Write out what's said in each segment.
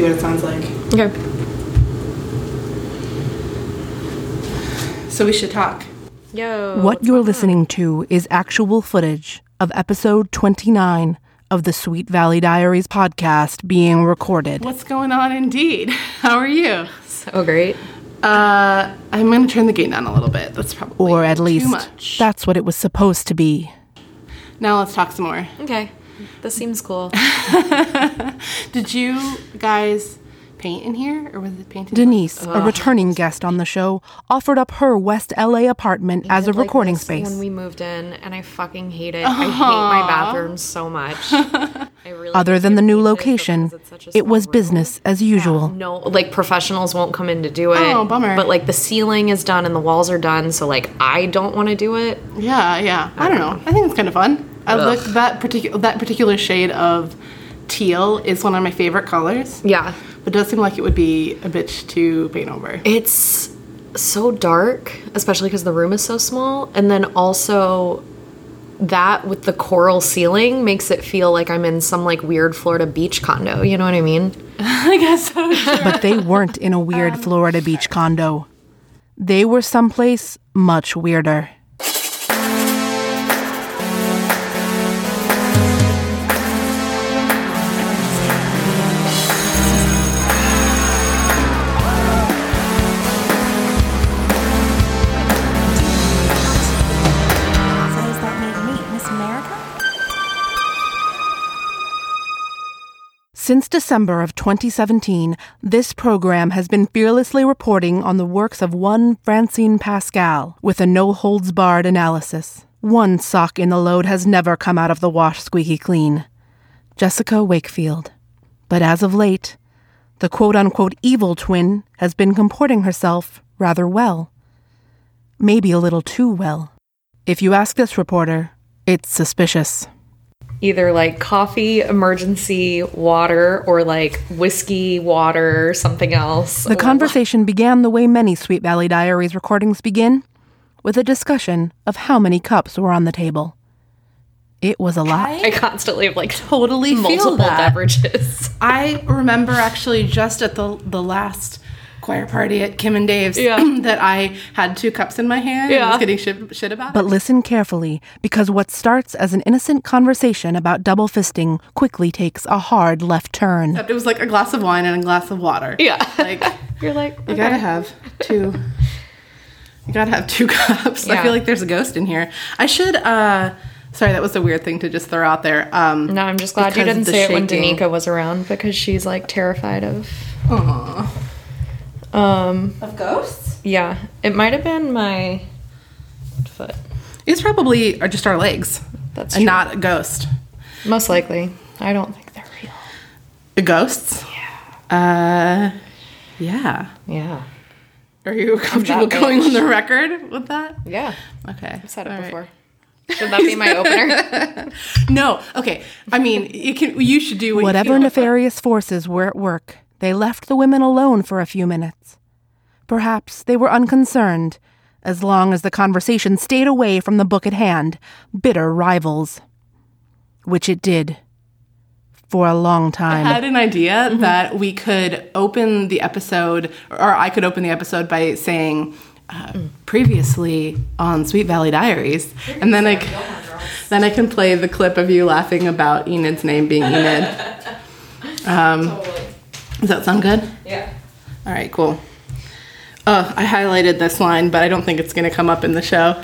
see what it sounds like. Okay. So we should talk. Yo. What you're listening to is actual footage of episode 29 of the Sweet Valley Diaries podcast being recorded. What's going on indeed? How are you? So great. Uh, I'm going to turn the gain down a little bit. That's probably Or at least much. that's what it was supposed to be. now let's talk some more. Okay. This seems cool. Did you guys paint in here, or was it painted? Denise, a oh. returning guest on the show, offered up her West LA apartment as a did like recording space. When we moved in, and I fucking hate it. I hate my bathroom so much. Really Other than the new paint it location, because it's such a it was room. business as usual. No, like professionals won't come in to do it. Oh, bummer. But like the ceiling is done and the walls are done, so like I don't want to do it. Yeah, yeah. I don't know. I think it's kind of fun. I Ugh. look that particular that particular shade of teal is one of my favorite colors. Yeah. But it does seem like it would be a bitch to paint over. It's so dark, especially because the room is so small. And then also, that with the coral ceiling makes it feel like I'm in some like weird Florida beach condo. You know what I mean? I guess so. But they weren't in a weird um, Florida beach condo. They were someplace much weirder. Since December of 2017, this program has been fearlessly reporting on the works of one Francine Pascal with a no holds barred analysis. One sock in the load has never come out of the wash squeaky clean Jessica Wakefield. But as of late, the quote unquote evil twin has been comporting herself rather well. Maybe a little too well. If you ask this reporter, it's suspicious. Either like coffee, emergency, water, or like whiskey, water, something else. The oh. conversation began the way many Sweet Valley Diaries recordings begin with a discussion of how many cups were on the table. It was a lot. I constantly have like totally feel multiple that. beverages. I remember actually just at the the last choir party at Kim and Dave's Yeah. that I had two cups in my hand and Yeah. was getting shit, shit about But it. listen carefully, because what starts as an innocent conversation about double fisting quickly takes a hard left turn. Except it was like a glass of wine and a glass of water. Yeah. Like You're like, you gotta have two. You gotta have two cups. I feel like there's a ghost in here. I should. uh Sorry, that was a weird thing to just throw out there. Um, No, I'm just glad you didn't the say it when shaking. Danica was around because she's like terrified of. Aw. Um, Of ghosts? yeah, it might have been my foot. It's probably are just our legs, That's and not a ghost. Most likely. I don't think they're real. The Ghosts? Yeah. Uh, yeah. Yeah. Are you comfortable going bitch. on the record with that? Yeah. Okay. I've said it All right. before. Should that be my opener? No. Okay. I mean, you can. You should do what Whatever you feel. nefarious forces were at work, they left the women alone for a few minutes. Perhaps they were unconcerned, as long as the conversation stayed away from the book at hand, bitter rivals. Which it did. For a long time. I had an idea that we could open the episode, or I could open the episode by saying, uh, "Previously on Sweet Valley Diaries," and then I, c- then I can play the clip of you laughing about Enid's name being Enid. Um, Does that sound good? yeah. All right, cool. Uh, I highlighted this line, but I don't think it's going to come up in the show.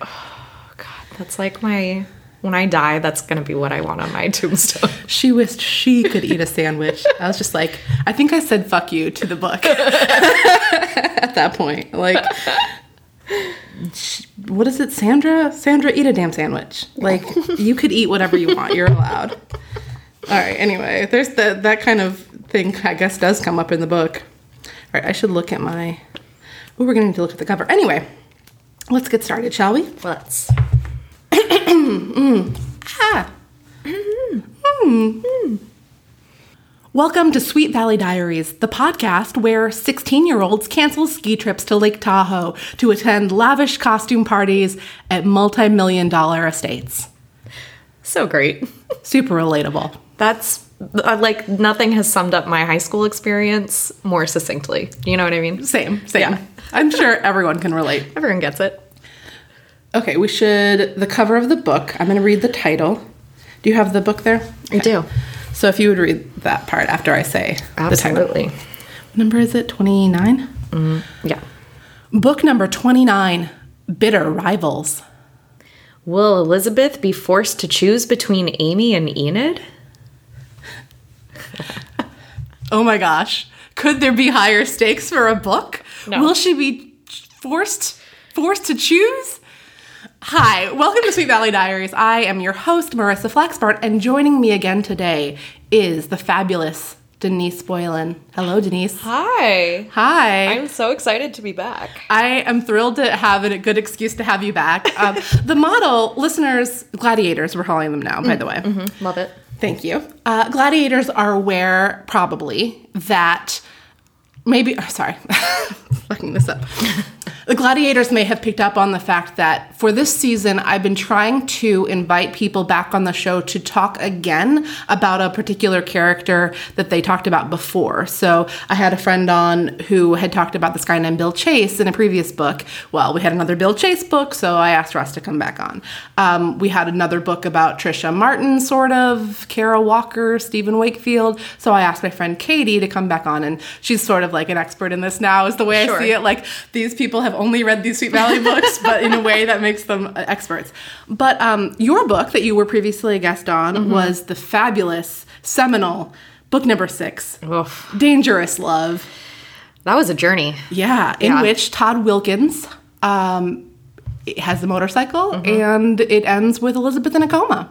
Oh, God, that's like my. When I die, that's going to be what I want on my tombstone. She wished she could eat a sandwich. I was just like, I think I said fuck you to the book at that point. Like, what is it, Sandra? Sandra, eat a damn sandwich. Like, you could eat whatever you want. You're allowed. All right. Anyway, there's the that kind of thing. I guess does come up in the book. All right. I should look at my. Oh, we're need to look at the cover. Anyway, let's get started, shall we? Let's. Ah. Hmm. Welcome to Sweet Valley Diaries, the podcast where 16 year olds cancel ski trips to Lake Tahoe to attend lavish costume parties at multi million dollar estates. So great. Super relatable. That's uh, like nothing has summed up my high school experience more succinctly. You know what I mean? Same, same. Yeah. I'm sure everyone can relate. Everyone gets it. Okay, we should the cover of the book. I'm going to read the title. Do you have the book there? I do. So if you would read that part after I say the title. Absolutely. Number is it? 29? Yeah. Book number 29 Bitter Rivals. Will Elizabeth be forced to choose between Amy and Enid? Oh my gosh. Could there be higher stakes for a book? No. Will she be forced forced to choose? Hi, welcome to Sweet Valley Diaries. I am your host, Marissa Flaxbart, and joining me again today is the fabulous Denise Boylan. Hello, Denise. Hi. Hi. I'm so excited to be back. I am thrilled to have a good excuse to have you back. Um, the model, listeners, gladiators, we're calling them now, by the way. Love it. Thank you. Uh, gladiators are aware, probably, that maybe, oh, sorry, fucking this up. The gladiators may have picked up on the fact that for this season, I've been trying to invite people back on the show to talk again about a particular character that they talked about before. So I had a friend on who had talked about this guy named Bill Chase in a previous book. Well, we had another Bill Chase book, so I asked Russ to come back on. Um, we had another book about Tricia Martin, sort of, Cara Walker, Steven Wakefield. So I asked my friend Katie to come back on, and she's sort of like an expert in this now, is the way Sure. I see it. Like these people have only read these Sweet Valley books, but in a way that makes them uh, experts. But um, your book that you were previously a guest on Mm-hmm. was the fabulous, seminal book number six, Oof. Dangerous Love. That was a journey. Yeah, in Yeah. which Todd Wilkins um, has a motorcycle Mm-hmm. and it ends with Elizabeth in a coma.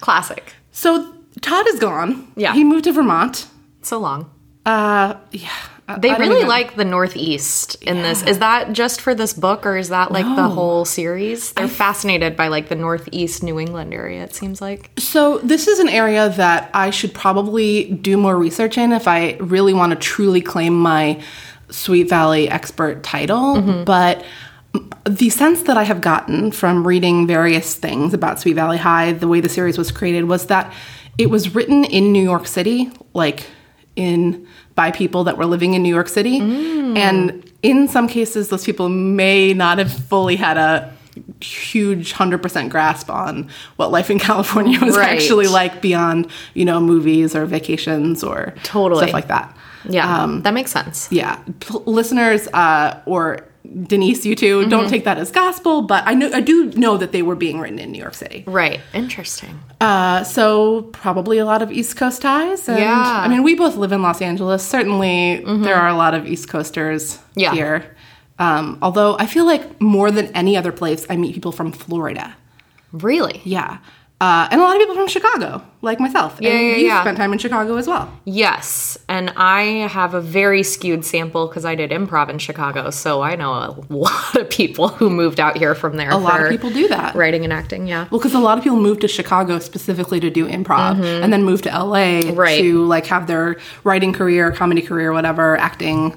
Classic. So Todd is gone. Yeah. He moved to Vermont. So long. Uh, yeah. I- They I really like the Northeast in this. Is that just for this book or is that like the whole series? They're fascinated by like the Northeast New England area, it seems like. So this is an area that I should probably do more research in if I really want to truly claim my Sweet Valley expert title. Mm-hmm. But the sense that I have gotten from reading various things about Sweet Valley High, the way the series was created, was that it was written in New York City, like in by people that were living in New York City. And in some cases, those people may not have fully had a huge 100% grasp on what life in California was Right. actually like beyond, you know, movies or vacations or Totally. stuff like that. Yeah, Um, that makes sense. yeah, P- listeners uh, or Denise, you too, Mm-hmm. don't take that as gospel, but I know I do know that they were being written in New York City. Right. Interesting. Uh, so probably a lot of East Coast ties. And, Yeah. Mm-hmm. I mean, we both live in Los Angeles. Certainly, there are a lot of East Coasters Yeah. here. Um, although I feel like more than any other place, I meet people from Florida. Really? Yeah. Uh, and a lot of people from Chicago, like myself. Yeah, and yeah, you yeah. spent time in Chicago as well. Yes. And I have a very skewed sample because I did improv in Chicago. So I know a lot of people who moved out here from there. A lot of people do that. Writing and acting, yeah. Well, because a lot of people move to Chicago specifically to do improv, and then move to LA Mm-hmm. Right. to like have their writing career, comedy career, whatever, acting.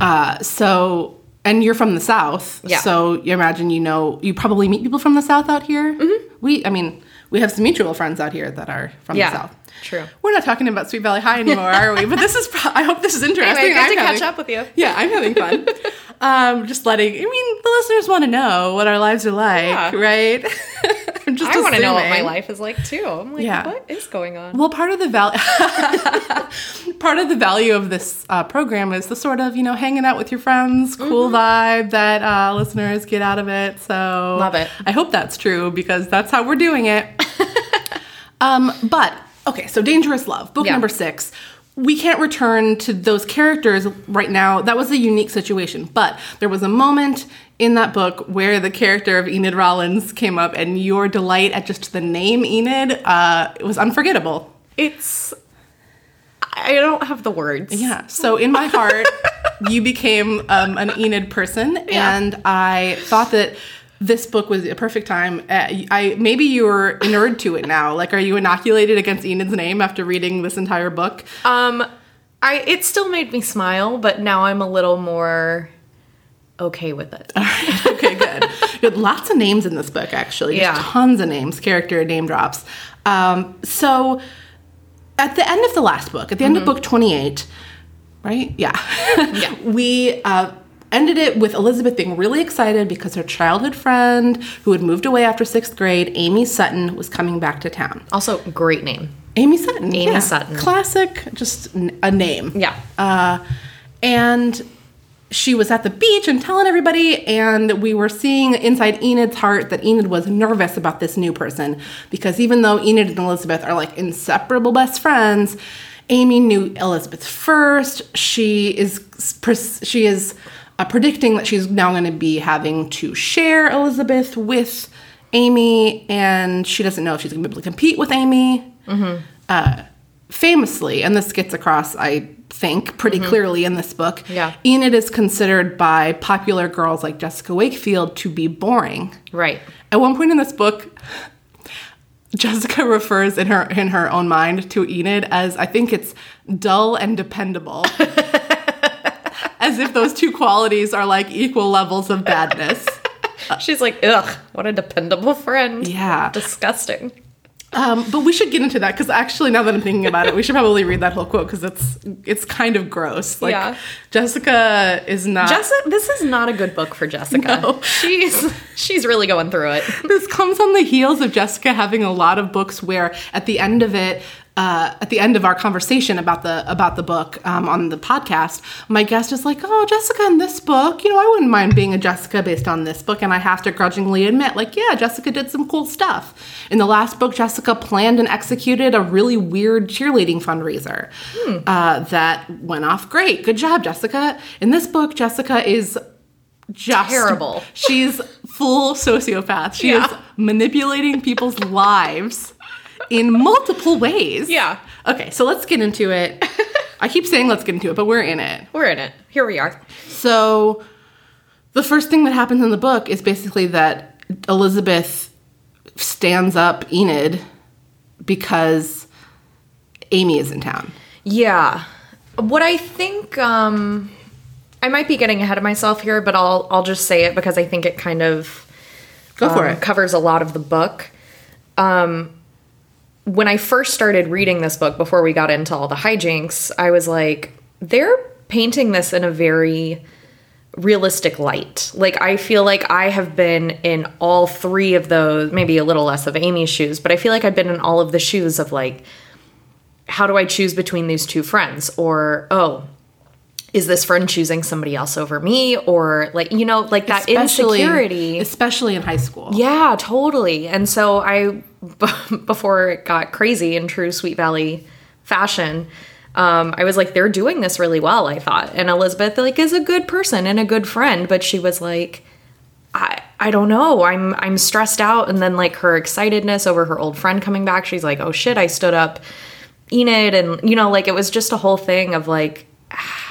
Uh, so, and you're from the South, Mm-hmm. Yeah. so you imagine you know you probably meet people from the South out here. Mm-hmm. We, I mean, we have some mutual friends out here that are from Yeah, the South. true. We're not talking about Sweet Valley High anymore, are we? But this is. Pro- I hope this is interesting. Anyway, good to catch up with you. Yeah, I'm having fun. um, just letting. I mean, the listeners want to know what our lives are like, Yeah. right? I'm just I want to know what my life is like too. I'm like, Yeah. what is going on? Well, part of the value, part of the value of this uh, program is the sort of you know hanging out with your friends, cool vibe that uh, listeners get out of it. So Love it. I hope that's true because that's how we're doing it. um, but okay, so dangerous love, book Yeah. number six. We can't return to those characters right now. That was a unique situation, but there was a moment in that book where the character of Enid Rollins came up, and your delight at just the name Enid uh, it was unforgettable. It's. I don't have the words. Yeah. So in my heart, you became um, an Enid person, Yeah. and I thought that this book was a perfect time. Uh, I maybe you're inured to it now. Like, are you inoculated against Enid's name after reading this entire book? Um, I it still made me smile, but now I'm a little more okay with it. okay, good. You lots of names in this book, actually. Just Yeah. tons of names, character name drops. Um, so at the end of the last book, at the end of book 28, right? Yeah. Yeah. we uh, ended it with Elizabeth being really excited because her childhood friend, who had moved away after sixth grade, Amy Sutton, was coming back to town. Also, great name. Amy Sutton. Amy yeah. Sutton. Classic, just a name. Yeah. Uh, and she was at the beach and telling everybody, and we were seeing inside Enid's heart that Enid was nervous about this new person because even though Enid and Elizabeth are like inseparable best friends, Amy knew Elizabeth first. She is she is uh, predicting that she's now going to be having to share Elizabeth with Amy, and she doesn't know if she's going to be able to compete with Amy uh, famously, and this gets across, I think, pretty clearly in this book. Yeah. Enid is considered by popular girls like Jessica Wakefield to be boring. Right. At one point in this book, Jessica refers in her in her own mind to Enid as I think it's dull and dependable. as if those two qualities are like equal levels of badness. She's like, ugh, what a dependable friend. Yeah. Disgusting. Um, but we should get into that because actually, now that I'm thinking about it, we should probably read that whole quote because it's it's kind of gross. Like Yeah. Jessica is not. Jessica, this is not a good book for Jessica. No. She's she's really going through it. this comes on the heels of Jessica having a lot of books where at the end of it. Uh, at the end of our conversation about the about the book um, on the podcast, my guest is like, "Oh, Jessica, in this book, you know, I wouldn't mind being a Jessica based on this book." And I have to grudgingly admit, like, yeah, Jessica did some cool stuff. In the last book, Jessica planned and executed a really weird cheerleading fundraiser uh, that went off great. Good job, Jessica. In this book, Jessica is just Terrible. She's full sociopath. She Yeah. is manipulating people's lives in multiple ways. Yeah. Okay, so let's get into it. I keep saying let's get into it, but we're in it. We're in it. Here we are. So the first thing that happens in the book is basically that Elizabeth stands up Enid because Amy is in town. Yeah. What I think um I might be getting ahead of myself here, but I'll I'll just say it because I think it kind of Go for um, it. covers a lot of the book. Um, when I first started reading this book, before we got into all the hijinks, I was like, they're painting this in a very realistic light. Like, I feel like I have been in all three of those, maybe a little less of Amy's shoes, but I feel like I've been in all of the shoes of like, how do I choose between these two friends? Or, oh, is this friend choosing somebody else over me? Or, like, you know, like that insecurity. especially in high school. Yeah, totally. And so I, before it got crazy in true Sweet Valley fashion, um, I was like, they're doing this really well. I thought, and Elizabeth like is a good person and a good friend, but she was like, I, I don't know. I'm I'm stressed out, and then like her excitedness over her old friend coming back. She's like, oh shit, I stood up Enid, and you know, like it was just a whole thing of like,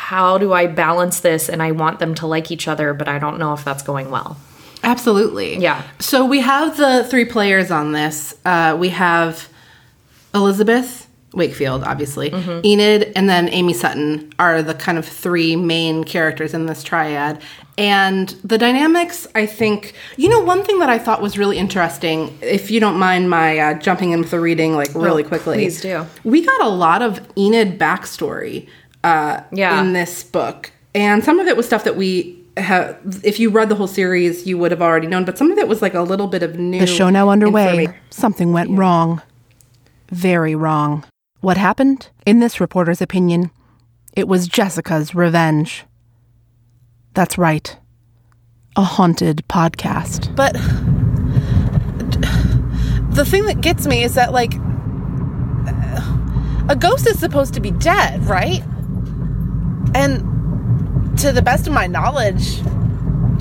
how do I balance this? And I want them to like each other, but I don't know if that's going well. Absolutely. Yeah. So we have the three players on this. Uh, we have Elizabeth Wakefield, obviously, Mm-hmm. Enid, and then Amy Sutton are the kind of three main characters in this triad. And the dynamics, I think, you know, one thing that I thought was really interesting, if you don't mind my uh, jumping into the reading like really Oh, quickly. please do. We got a lot of Enid backstory uh, Yeah. in this book. And some of it was stuff that we have, if you read the whole series, you would have already known, but some of it was like a little bit of new. The show now underway. Something went wrong. Very wrong. What happened? In this reporter's opinion, it was Jessica's revenge. That's right. A haunted podcast. But the thing that gets me is that, like, a ghost is supposed to be dead, right? And to the best of my knowledge,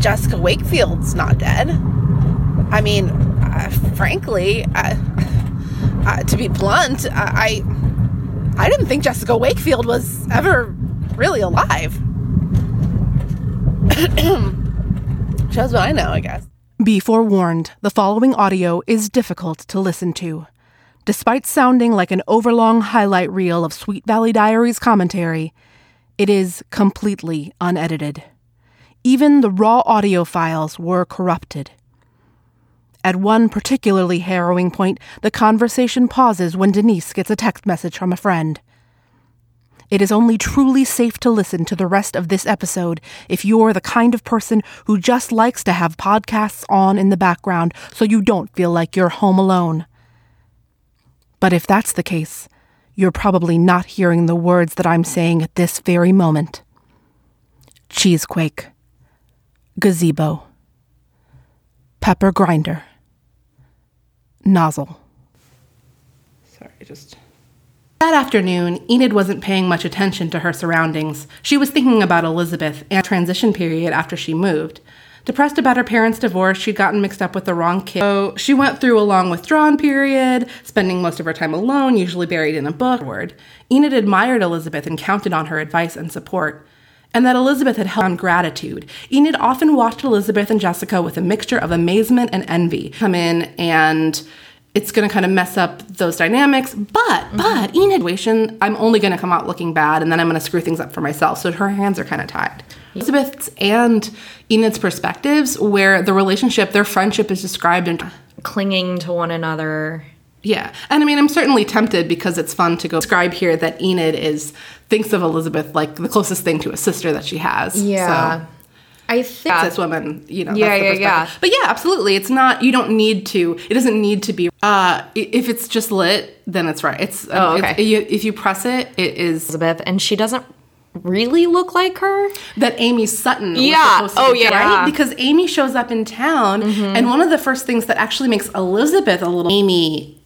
Jessica Wakefield's not dead. I mean, uh, frankly, uh, uh, to be blunt, I, I I didn't think Jessica Wakefield was ever really alive. Shows what I know, I guess. Be forewarned, the following audio is difficult to listen to. Despite sounding like an overlong highlight reel of Sweet Valley Diaries commentary, it is completely unedited. Even the raw audio files were corrupted. At one particularly harrowing point, the conversation pauses when Denise gets a text message from a friend. It is only truly safe to listen to the rest of this episode if you're the kind of person who just likes to have podcasts on in the background so you don't feel like you're home alone. But if that's the case, you're probably not hearing the words that I'm saying at this very moment. Cheesequake, gazebo, pepper grinder, nozzle. Sorry, just. That afternoon, Enid wasn't paying much attention to her surroundings. She was thinking about Elizabeth and transition period after she moved. Depressed about her parents' divorce, she'd gotten mixed up with the wrong kid. So she went through a long withdrawn period, spending most of her time alone, usually buried in a book. Enid admired Elizabeth and counted on her advice and support. And that Elizabeth had held on gratitude. Enid often watched Elizabeth and Jessica with a mixture of amazement and envy come in and it's going to kind of mess up those dynamics. But, mm-hmm. but Enid, I'm only going to come out looking bad and then I'm going to screw things up for myself. So her hands are kind of tied. Elizabeth's and Enid's perspectives, where the relationship, their friendship is described in. Clinging to one another. Yeah. And I mean, I'm certainly tempted because it's fun to go describe here that Enid is, thinks of Elizabeth like the closest thing to a sister that she has. Yeah. So I think cis women, you know. Yeah, that's the yeah, yeah. But yeah, absolutely. It's not. You don't need to. It doesn't need to be. Uh, if it's just lit, then it's right. It's. Oh, it's- okay. you, if you press it, it is Elizabeth, and she doesn't really look like her. that Amy Sutton. Yeah. Oh, be, yeah. Mm-hmm. Right? Because Amy shows up in town, and one of the first things that actually makes Elizabeth a little Amy.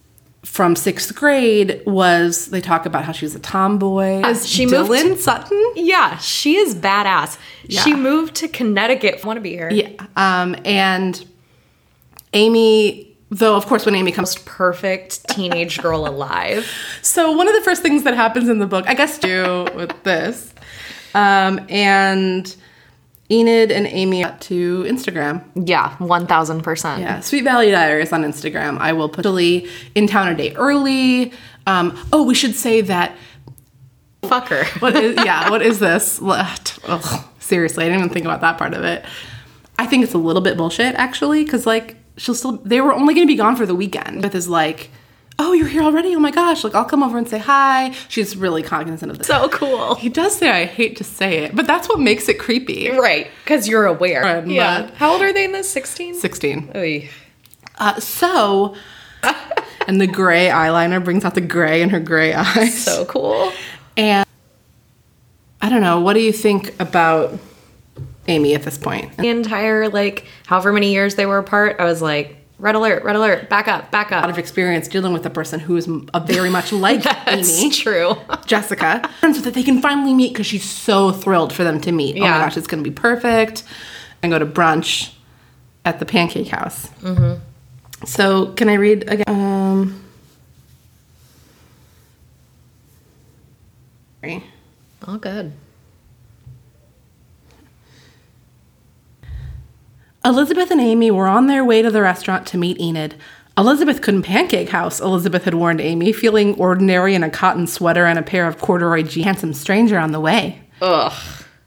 From sixth grade was they talk about how she was a tomboy. As she Dylan moved- Sutton. Yeah, she is badass. She moved to Connecticut. Want to be here? Yeah. Um, and Amy, though, of course, when Amy comes Most perfect teenage girl alive. So one of the first things that happens in the book, I guess, do with this, um, and Enid and Amy to Instagram. Yeah, one thousand percent. Yeah, Sweet Valley Diaries on Instagram. I will put Lee in town a day early. Um, oh, we should say that. Fucker. What is? yeah, what is this? Ugh, seriously, I didn't even think about that part of it. I think it's a little bit bullshit, actually, because like she'll still. They were only going to be gone for the weekend. Beth is like. Oh, you're here already? Oh my gosh! Like, I'll come over and say hi. She's really cognizant of this. So cool. He does say, I hate to say it, but that's what makes it creepy. Right, because you're aware. Right, yeah. but- How old are they in this? Sixteen. 16. Oy. Uh, so, and the gray eyeliner brings out the gray in her gray eyes. So cool. And I don't know, what do you think about Amy at this point? The entire like however many years they were apart, I was like, red alert, red alert, back up, back up. A lot of experience dealing with a person who is a very much like That's Amy. true. Jessica, and so that they can finally meet because she's so thrilled for them to meet. Yeah. Oh my gosh, it's going to be perfect. And go to brunch at the Pancake House. Mm-hmm. So, can I read again? Um. All good. Elizabeth and Amy were on their way to the restaurant to meet Enid. Elizabeth couldn't pancake house, Elizabeth had warned Amy, feeling ordinary in a cotton sweater and a pair of corduroy jeans. Handsome stranger on the way. Ugh.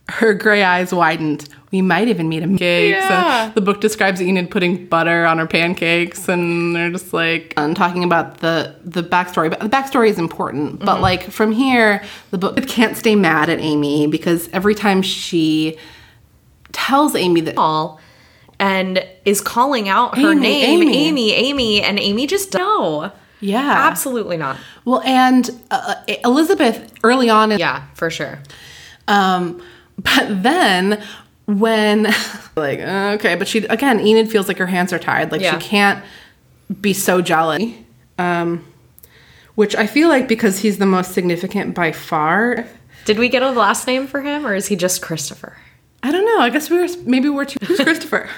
Her gray eyes widened. We might even meet a cakes. Yeah. And the book describes Enid putting butter on her pancakes, and they're just like talking about the the backstory. But the backstory is important. But mm-hmm. like from here, the book can't stay mad at Amy because every time she tells Amy that All and is calling out her Amy, name, Amy. Amy, Amy, and Amy just no. yeah, Absolutely not. Well, and uh, Elizabeth early on, Yeah, for sure. um, but then when like uh, okay, but she again, Enid feels like her hands are tied. like Yeah. she can't be so jealous. Um, which I feel like because he's the most significant by far. Did we get a last name for him, or is he just Christopher? I don't know. I guess we were maybe we're too. Who's Christopher?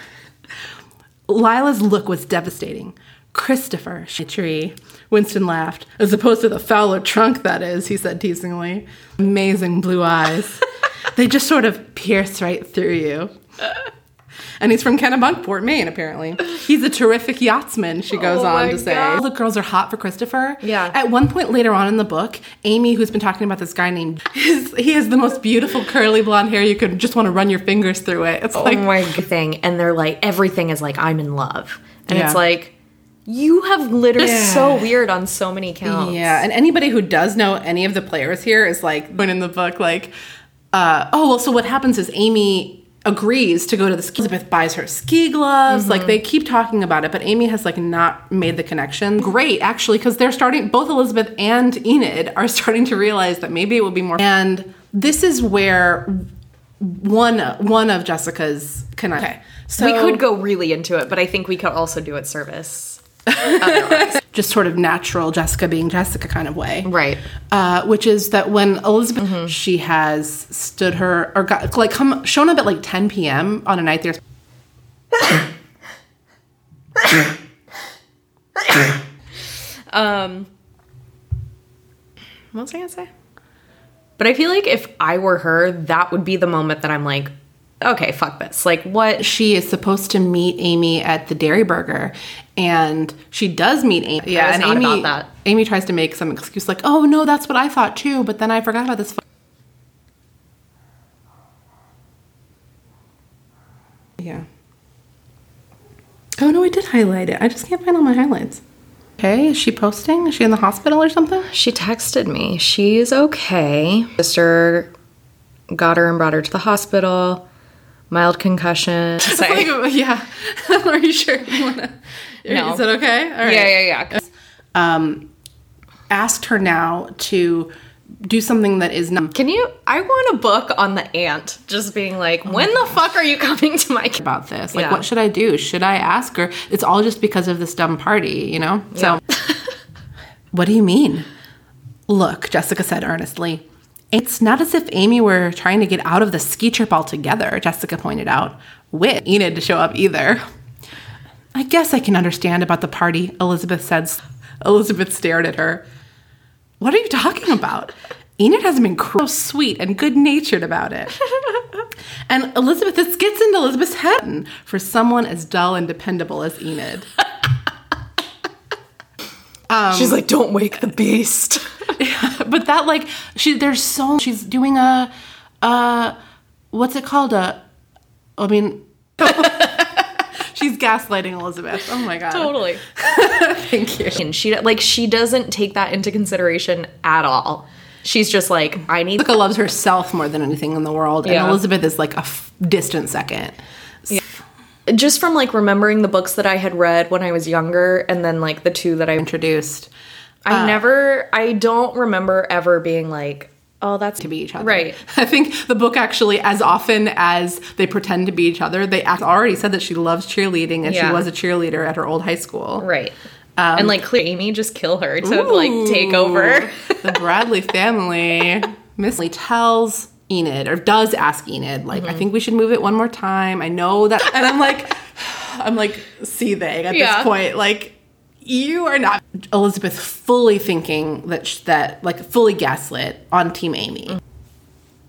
Lila's look was devastating. Christopher, she tree. Winston laughed. As opposed to the Fowler trunk, that is, he said teasingly. Amazing blue eyes. they just sort of pierce right through you. And he's from Kennebunkport, Maine. Apparently, he's a terrific yachtsman. She goes Oh on to say, God. all the girls are hot for Christopher. Yeah. At one point later on in the book, Amy, who's been talking about this guy named, his, he has the most beautiful curly blonde hair. You could just want to run your fingers through it. It's like oh my thing and they're like everything is like i'm in love and Yeah. it's like you have literally Yeah. so weird on so many counts Yeah, and anybody who does know any of the players here is like going in the book like, uh, oh well. So what happens is Amy agrees to go to the ski. Elizabeth buys her ski gloves. Like mm-hmm. they keep talking about it, but Amy has like not made the connection. Great, actually, because they're starting. Both Elizabeth and Enid are starting to realize that maybe it will be more. And this is where one one of Jessica's can okay. So we could go really into it but i think we could also do it service just sort of natural Jessica being Jessica kind of way. Right. Uh, which is that when Elizabeth, she has stood her, or got, like, come, shown up at like 10 p.m. on a night there's. um what was i gonna say but i feel like if i were her that would be the moment that i'm like okay fuck this like what She is supposed to meet Amy at the Dairy Burger, and she does meet Amy. Yeah, and not Amy, about that. Amy tries to make some excuse like, "Oh no, that's what I thought too," but then I forgot about this. fu-" Yeah. Oh no, I did highlight it. I just can't find all my highlights. Okay, is she posting? Is she in the hospital or something? She texted me. She's okay. Sister got her and brought her to the hospital. Mild concussion. Like, yeah. Are you sure you wanna? No. Is that okay? All right. Yeah, yeah, yeah. Um, asked her now to do something that is not Can you? I want a book on the ant just being like, when the fuck are you coming to my? about this. Like, Yeah. what should I do? Should I ask her? It's all just because of this dumb party, you know? So, what do you mean? Look, Jessica said earnestly. It's not as if Amy were trying to get out of the ski trip altogether, Jessica pointed out. With Enid to show up either. I guess I can understand about the party, Elizabeth said. Elizabeth stared at her. What are you talking about? Enid hasn't been so sweet and good natured about it. And Elizabeth, this gets into Elizabeth's head for someone as dull and dependable as Enid. She's like, don't wake the beast. but that like she there's so she's doing a uh what's it called a I mean she's gaslighting Elizabeth. Oh my god. totally. Thank you. And she like she doesn't take that into consideration at all. She's just like, I need. Jessica loves herself more than anything in the world, and Elizabeth is like a f- distant second. Just from like remembering the books that I had read when I was younger, and then like the two that I Introduced I uh. never, I don't remember ever being like, oh, that's to be each other. Right. I think the book actually, as often as they pretend to be each other, they act, already said that she loves cheerleading and Yeah. she was a cheerleader at her old high school. Right. Um, and like, clear Amy just kill her to like take over. the Bradley family. Miss Lee tells Enid, or does ask Enid, like, Mm-hmm. I think we should move it one more time. I know that. And I'm like, I'm like seething at Yeah. this point. Like, you are not Elizabeth fully thinking that sh- that like fully gaslit on Team Amy.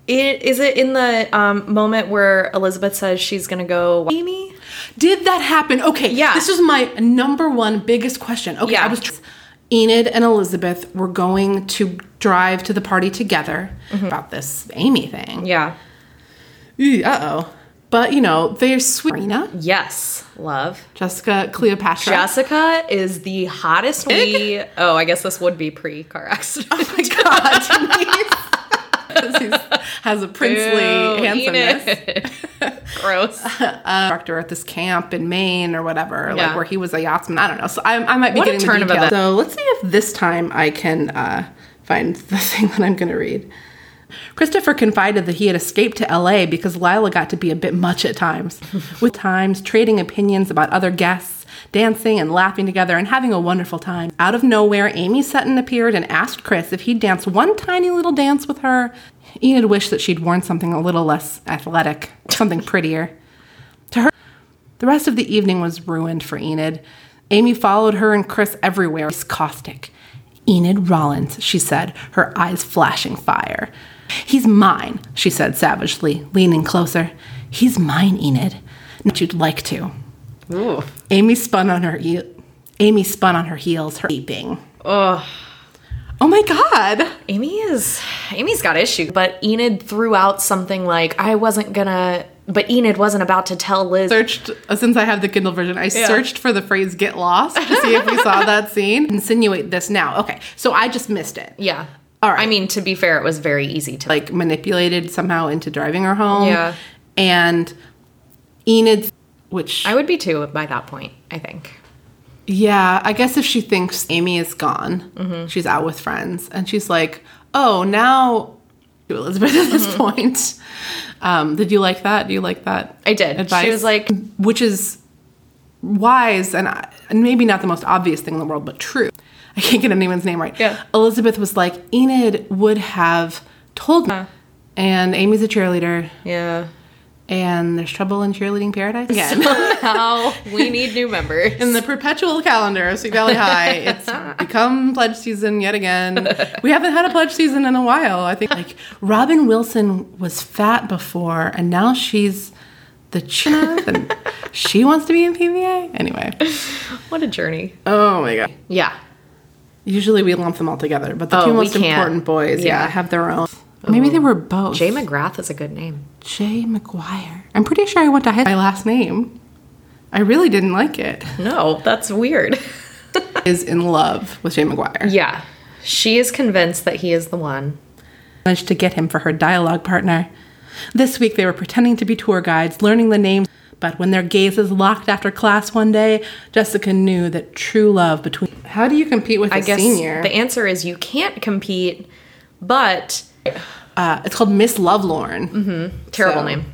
It is it in the um, moment where Elizabeth says she's gonna go Amy? Did that happen? Okay, Yeah. This is my number one biggest question. Okay, Yeah. I was. Tr- Enid and Elizabeth were going to drive to the party together about this Amy thing. Yeah. Uh oh. But you know, they're sweet. Marina, Yes, love. Jessica, Cleopatra. Jessica is the hottest we. Oh, I guess this would be pre car accident. Oh my god, Denise. 'Cause he has a princely Ew, handsomeness. Gross. Director at this camp in Maine or whatever, like where he was a yachtsman. I don't know. So I, I might be What a getting turn the details. So let's see if this time I can uh, find the thing that I'm going to read. Christopher confided that he had escaped to LA because Lila got to be a bit much at times, with times trading opinions about other guests, dancing and laughing together, and having a wonderful time. Out of nowhere, Amy Sutton appeared and asked Chris if he'd dance one tiny little dance with her. Enid wished that she'd worn something a little less athletic, something prettier. To her, the rest of the evening was ruined for Enid. Amy followed her and Chris everywhere. He's caustic. Enid Rollins, she said, her eyes flashing fire. He's mine, she said savagely, leaning closer. He's mine, Enid. Not you'd like to. Ooh. Amy spun on her. Amy spun on her heels, her aping. Ugh. Oh my god! Amy is Amy's got issues, but Enid threw out something like I wasn't gonna but Enid wasn't about to tell Liz Searched uh, since I have the Kindle version. I searched for the phrase "get lost" to see if we saw that scene. Insinuate this now. Okay, so I just missed it. Yeah. All right. I mean, to be fair, it was very easy to Like manipulated somehow into driving her home. Yeah. and Enid, which I would be too by that point, I think. Yeah, I guess if she thinks Amy is gone, Mm-hmm. she's out with friends, and she's like, "Oh, now to Elizabeth at this point." Um, did you like that? Do you like that? Mm-hmm. I did. She was like- which is wise and I- and maybe not the most obvious thing in the world, but true. I can't get anyone's name right. Yeah. Elizabeth was like, Enid would have told me, and Amy's a cheerleader, Yeah. And there's trouble in cheerleading paradise again. Now we need new members. in the perpetual calendar of Sweet Valley High, it's become pledge season yet again. We haven't had a pledge season in a while. I think like Robin Wilson was fat before, and now she's the chin, and she wants to be in PBA. Anyway, what a journey. oh my god. Yeah. Usually we lump them all together, but the Oh, two most important boys, yeah, Yeah. have their own. Maybe they were both. Jay McGrath is a good name. Jay McGuire. I'm pretty sure I went to high my last name. I really didn't like it. No, that's weird. Is in love with Jay McGuire. yeah. She is convinced that he is the one. managed to get him for her dialogue partner. This week they were pretending to be tour guides, learning the names, but when their gazes locked after class one day, Jessica knew that true love between. How do you compete with a I guess senior? the answer is you can't compete, but uh, it's called Miss Lovelorn. terrible So- name.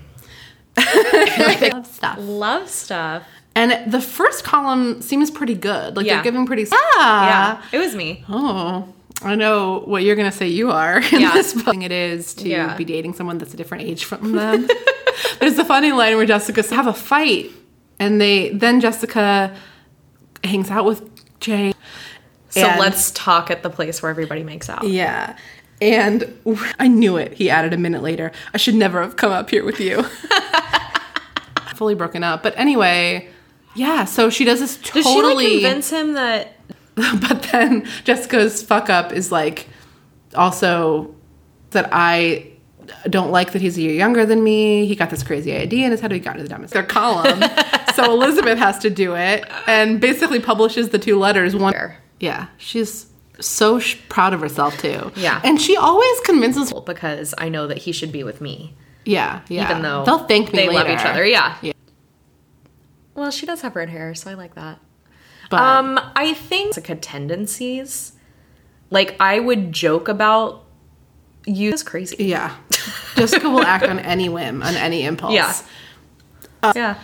Love stuff. Love stuff. And the first column seems pretty good. Like Yeah. they're giving pretty. Ah, Yeah. It was me. Oh, I know what you're gonna say. You are in Yeah. this book. It is to Yeah. be dating someone that's a different age from them. There's a funny line where Jessica have a fight, and they then Jessica hangs out with Jay. So let's talk at the place where everybody makes out. Yeah. And I knew it. He added a minute later. I should never have come up here with you. Fully broken up. But anyway, yeah. So she does this totally. Does she like convince him that but then Jessica's fuck up is like also that I don't like that he's a year younger than me. He got this crazy idea in his head. He got into the dumbest. Their column. so Elizabeth has to do it and basically publishes the two letters. One. Yeah, she's so sh- proud of herself too. Yeah. and she always convinces. because I know that he should be with me, Yeah, yeah. even though they'll thank me they love each other. Yeah. Yeah. Well, she does have red hair, so I like that. But Um, I think Jessica tendencies. Like I would joke about you. It's crazy. yeah, Jessica will act on any whim, on any impulse. Yeah. yeah.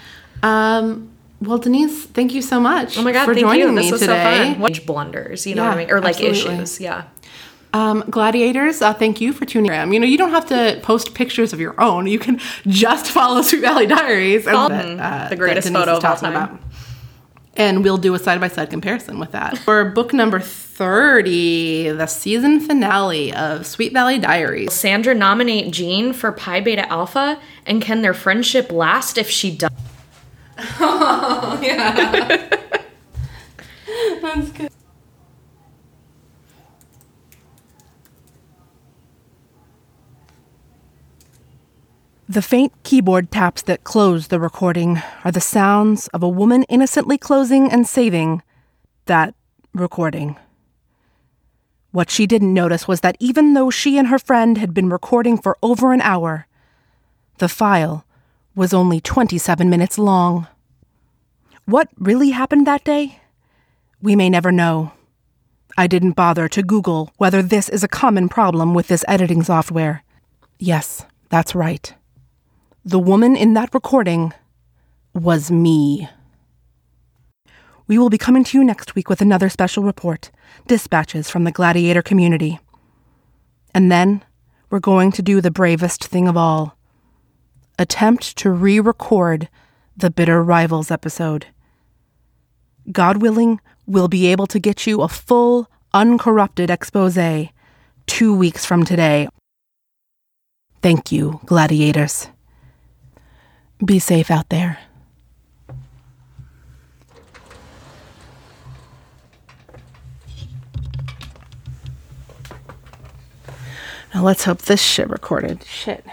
Um. Well, Denise, thank you so much. Oh my god, for thank joining you. me was today. so. What blunders, you know Yeah, what I mean? Or like absolutely. issues. Yeah. Um, gladiators, uh, thank you for tuning in. You know, you don't have to post pictures of your own. You can just follow Sweet Valley Diaries. and that, uh, the greatest photo of all time. And we'll do a side by side comparison with that. For book number 30, the season finale of Sweet Valley Diaries. Sandra nominate Jean for Pi Beta Alpha, and can their friendship last if she does? That's good. The faint keyboard taps that close the recording are the sounds of a woman innocently closing and saving that recording. What she didn't notice was that even though she and her friend had been recording for over an hour, the file was only 27 minutes long. What really happened that day? We may never know. I didn't bother to Google whether this is a common problem with this editing software. Yes, that's right. The woman in that recording was me. We will be coming to you next week with another special report dispatches from the gladiator community. And then we're going to do the bravest thing of all attempt to re record the Bitter Rivals episode. God willing, we'll be able to get you a full, uncorrupted expose two weeks from today. Thank you, gladiators. Be safe out there. Now let's hope this shit recorded. Shit.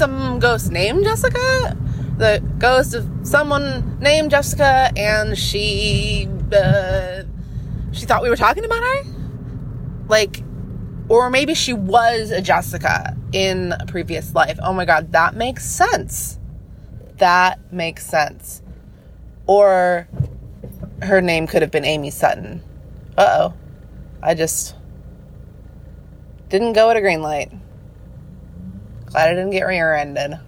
Some ghost named Jessica? The ghost of someone named Jessica, and she. Uh, she thought we were talking about her? Like, or maybe she was a Jessica in a previous life. Oh my god, that makes sense. That makes sense. Or her name could have been Amy Sutton. Uh oh. I just didn't go at a green light. Glad I didn't get rear ended.